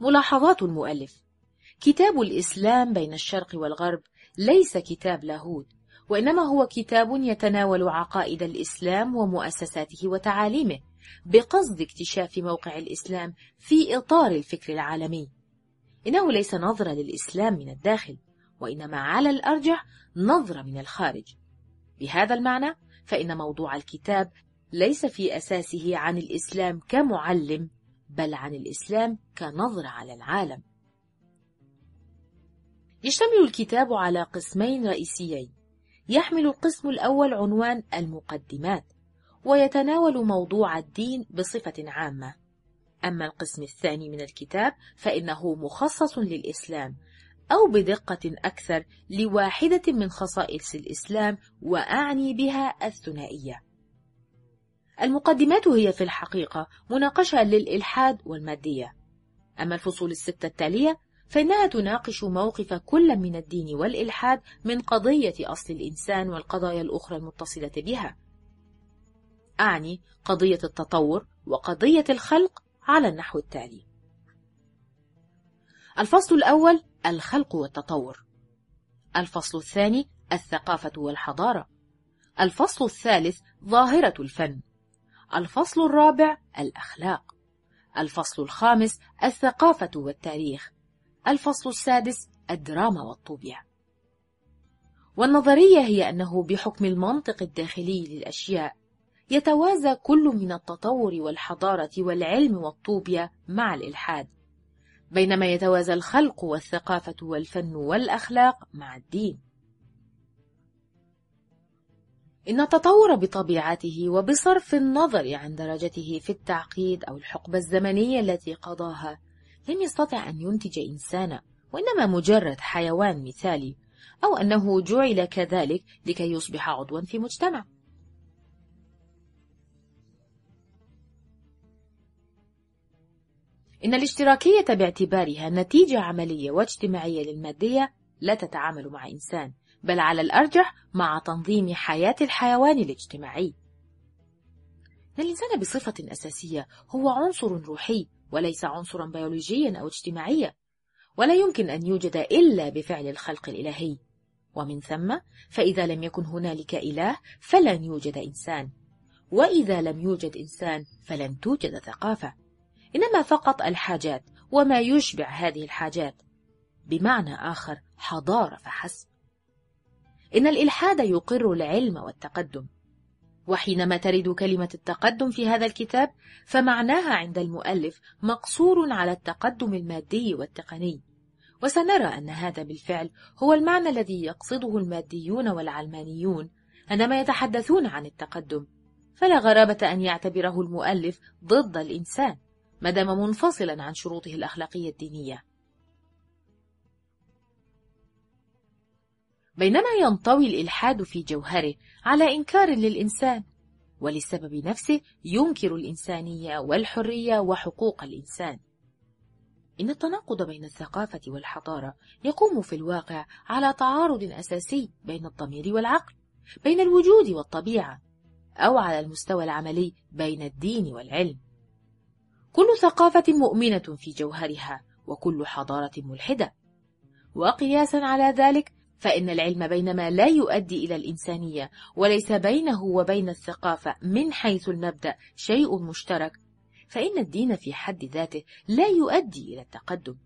ملاحظات المؤلف. كتاب الإسلام بين الشرق والغرب ليس كتاب لاهوت وإنما هو كتاب يتناول عقائد الإسلام ومؤسساته وتعاليمه بقصد اكتشاف موقع الإسلام في إطار الفكر العالمي. إنه ليس نظرة للإسلام من الداخل وإنما على الأرجح نظرة من الخارج. بهذا المعنى فإن موضوع الكتاب ليس في أساسه عن الإسلام كمعلم بل عن الإسلام كنظرة على العالم. يشتمل الكتاب على قسمين رئيسيين. يحمل القسم الأول عنوان المقدمات ويتناول موضوع الدين بصفة عامة. أما القسم الثاني من الكتاب فإنه مخصص للإسلام أو بدقة أكثر لواحدة من خصائص الإسلام وأعني بها الثنائية. المقدمات هي في الحقيقة مناقشة للإلحاد والمادية. أما الفصول الستة التالية فإنها تناقش موقف كل من الدين والإلحاد من قضية أصل الإنسان والقضايا الأخرى المتصلة بها. أعني قضية التطور وقضية الخلق على النحو التالي. الفصل الأول الخلق والتطور. الفصل الثاني الثقافة والحضارة. الفصل الثالث ظاهرة الفن. الفصل الرابع الأخلاق الفصل الخامس الثقافة والتاريخ الفصل السادس الدراما والطوبية والنظرية هي أنه بحكم المنطق الداخلي للأشياء يتوازى كل من التطور والحضارة والعلم والطوبية مع الإلحاد بينما يتوازى الخلق والثقافة والفن والأخلاق مع الدين. إن التطور بطبيعته وبصرف النظر عن درجته في التعقيد أو الحقبة الزمنية التي قضاها لم يستطع أن ينتج إنسانا وإنما مجرد حيوان مثالي أو أنه جعل كذلك لكي يصبح عضوا في مجتمع. إن الاشتراكية باعتبارها نتيجة عملية واجتماعية للمادية لا تتعامل مع إنسان بل على الأرجح مع تنظيم حياة الحيوان الاجتماعي. إن الإنسان بصفة أساسية هو عنصر روحي وليس عنصرا بيولوجيا أو اجتماعيا ولا يمكن أن يوجد إلا بفعل الخلق الإلهي. ومن ثم فإذا لم يكن هنالك إله فلن يوجد إنسان. وإذا لم يوجد إنسان فلن توجد ثقافة. إنما فقط الحاجات وما يشبع هذه الحاجات. بمعنى آخر حضارة فحسب. إن الإلحاد يقر العلم والتقدم. وحينما ترد كلمة التقدم في هذا الكتاب فمعناها عند المؤلف مقصور على التقدم المادي والتقني. وسنرى أن هذا بالفعل هو المعنى الذي يقصده الماديون والعلمانيون عندما يتحدثون عن التقدم. فلا غرابة أن يعتبره المؤلف ضد الإنسان ما دام منفصلا عن شروطه الأخلاقية الدينية. بينما ينطوي الإلحاد في جوهره على إنكار للإنسان وللسبب نفسه ينكر الإنسانية والحرية وحقوق الإنسان. إن التناقض بين الثقافة والحضارة يقوم في الواقع على تعارض أساسي بين الضمير والعقل بين الوجود والطبيعة أو على المستوى العملي بين الدين والعلم. كل ثقافة مؤمنة في جوهرها وكل حضارة ملحدة. وقياسا على ذلك فإن العلم بينما لا يؤدي إلى الإنسانية وليس بينه وبين الثقافة من حيث المبدأ شيء مشترك. فإن الدين في حد ذاته لا يؤدي إلى التقدم.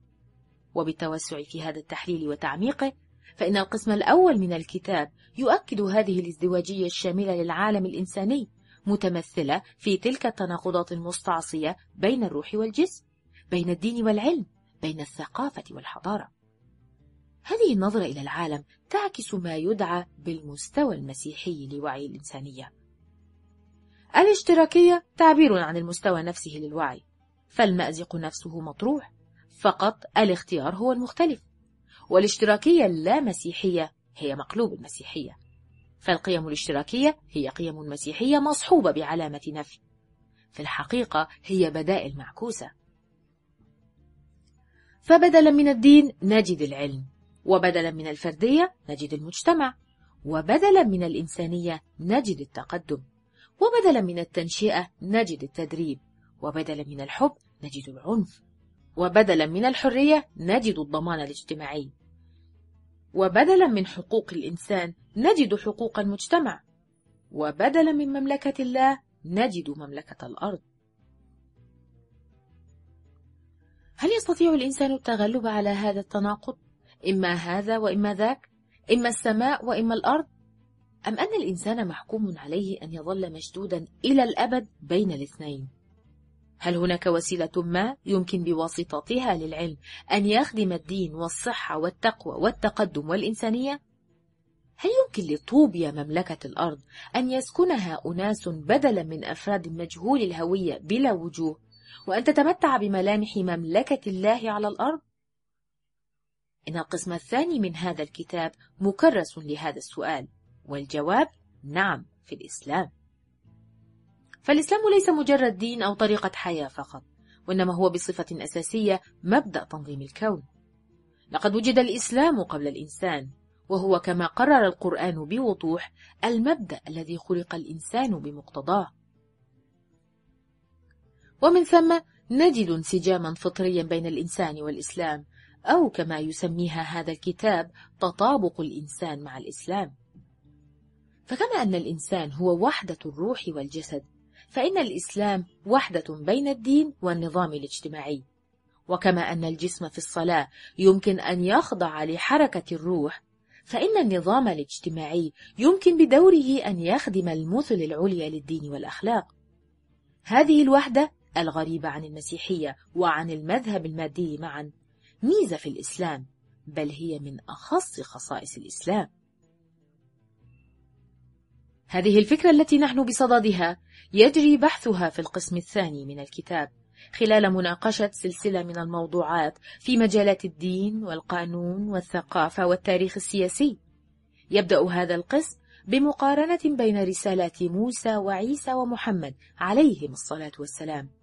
وبالتوسع في هذا التحليل وتعميقه فإن القسم الأول من الكتاب يؤكد هذه الازدواجية الشاملة للعالم الإنساني متمثلة في تلك التناقضات المستعصية بين الروح والجسم بين الدين والعلم بين الثقافة والحضارة. هذه النظرة إلى العالم تعكس ما يدعى بالمستوى المسيحي لوعي الإنسانية. الاشتراكية تعبير عن المستوى نفسه للوعي. فالمأزق نفسه مطروح. فقط الاختيار هو المختلف. والاشتراكية اللامسيحية هي مقلوب المسيحية. فالقيم الاشتراكية هي قيم مسيحية مصحوبة بعلامة نفي. في الحقيقة هي بدائل معكوسة. فبدلا من الدين نجد العلم. وبدلا من الفردية نجد المجتمع وبدلا من الإنسانية نجد التقدم وبدلا من التنشئة نجد التدريب وبدلا من الحب نجد العنف وبدلا من الحرية نجد الضمان الاجتماعي وبدلا من حقوق الإنسان نجد حقوق المجتمع وبدلا من مملكة الله نجد مملكة الأرض هل يستطيع الإنسان التغلب على هذا التناقض؟ إما هذا وإما ذاك؟ إما السماء وإما الأرض؟ أم أن الإنسان محكوم عليه أن يظل مشدودا إلى الأبد بين الاثنين؟ هل هناك وسيلة ما يمكن بواسطتها للعلم أن يخدم الدين والصحة والتقوى والتقدم والإنسانية؟ هل يمكن لطوبيا مملكة الأرض أن يسكنها أناس بدلا من أفراد مجهول الهوية بلا وجوه وأن تتمتع بملامح مملكة الله على الأرض؟ إن القسم الثاني من هذا الكتاب مكرس لهذا السؤال والجواب نعم في الإسلام. فالإسلام ليس مجرد دين أو طريقة حياة فقط وإنما هو بصفة أساسية مبدأ تنظيم الكون. لقد وجد الإسلام قبل الإنسان وهو كما قرر القرآن بوضوح المبدأ الذي خلق الإنسان بمقتضاه. ومن ثم نجد انسجاما فطريا بين الإنسان والإسلام أو كما يسميها هذا الكتاب تطابق الإنسان مع الإسلام. فكما أن الإنسان هو وحدة الروح والجسد فإن الإسلام وحدة بين الدين والنظام الاجتماعي. وكما أن الجسم في الصلاة يمكن أن يخضع لحركة الروح فإن النظام الاجتماعي يمكن بدوره أن يخدم المثل العليا للدين والأخلاق. هذه الوحدة الغريبة عن المسيحية وعن المذهب المادي معا. ميزة في الإسلام بل هي من أخص خصائص الإسلام هذه الفكرة التي نحن بصددها يجري بحثها في القسم الثاني من الكتاب خلال مناقشة سلسلة من الموضوعات في مجالات الدين والقانون والثقافة والتاريخ السياسي. يبدأ هذا القسم بمقارنة بين رسالات موسى وعيسى ومحمد عليهم الصلاة والسلام.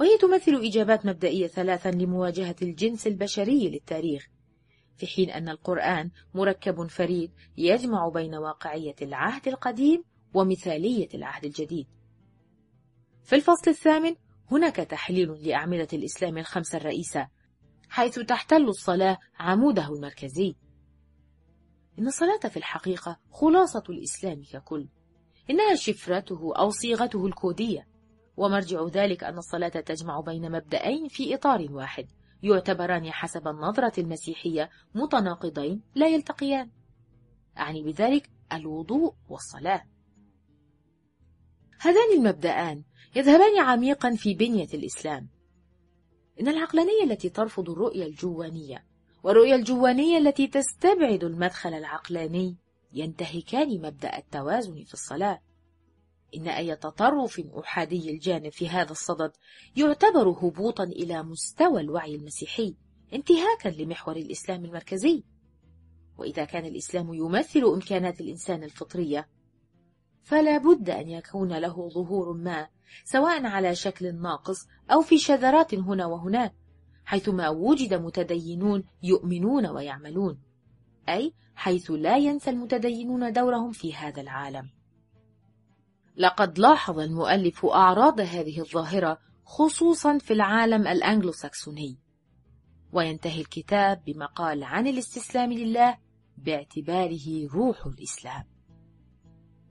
وهي تمثل إجابات مبدئية ثلاثا لمواجهة الجنس البشري للتاريخ في حين أن القرآن مركب فريد يجمع بين واقعية العهد القديم ومثالية العهد الجديد. في الفصل الثامن هناك تحليل لأعمدة الإسلام الخمسة الرئيسة حيث تحتل الصلاة عموده المركزي. إن الصلاة في الحقيقة خلاصة الإسلام ككل إنها شفرته أو صيغته الكودية. ومرجع ذلك أن الصلاة تجمع بين مبدأين في إطار واحد يعتبران حسب النظرة المسيحية متناقضين لا يلتقيان. أعني بذلك الوضوء والصلاة. هذان المبدأان يذهبان عميقا في بنية الإسلام. إن العقلانية التي ترفض الرؤية الجوانية والرؤية الجوانية التي تستبعد المدخل العقلاني ينتهكان مبدأ التوازن في الصلاة. إن أي تطرف أحادي الجانب في هذا الصدد يعتبر هبوطا إلى مستوى الوعي المسيحي انتهاكا لمحور الإسلام المركزي. وإذا كان الإسلام يمثل إمكانات الإنسان الفطرية فلا بد أن يكون له ظهور ما سواء على شكل ناقص أو في شذرات هنا وهناك حيثما وجد متدينون يؤمنون ويعملون أي حيث لا ينسى المتدينون دورهم في هذا العالم. لقد لاحظ المؤلف أعراض هذه الظاهرة خصوصا في العالم الأنجلو ساكسوني وينتهي الكتاب بمقال عن الاستسلام لله باعتباره روح الإسلام.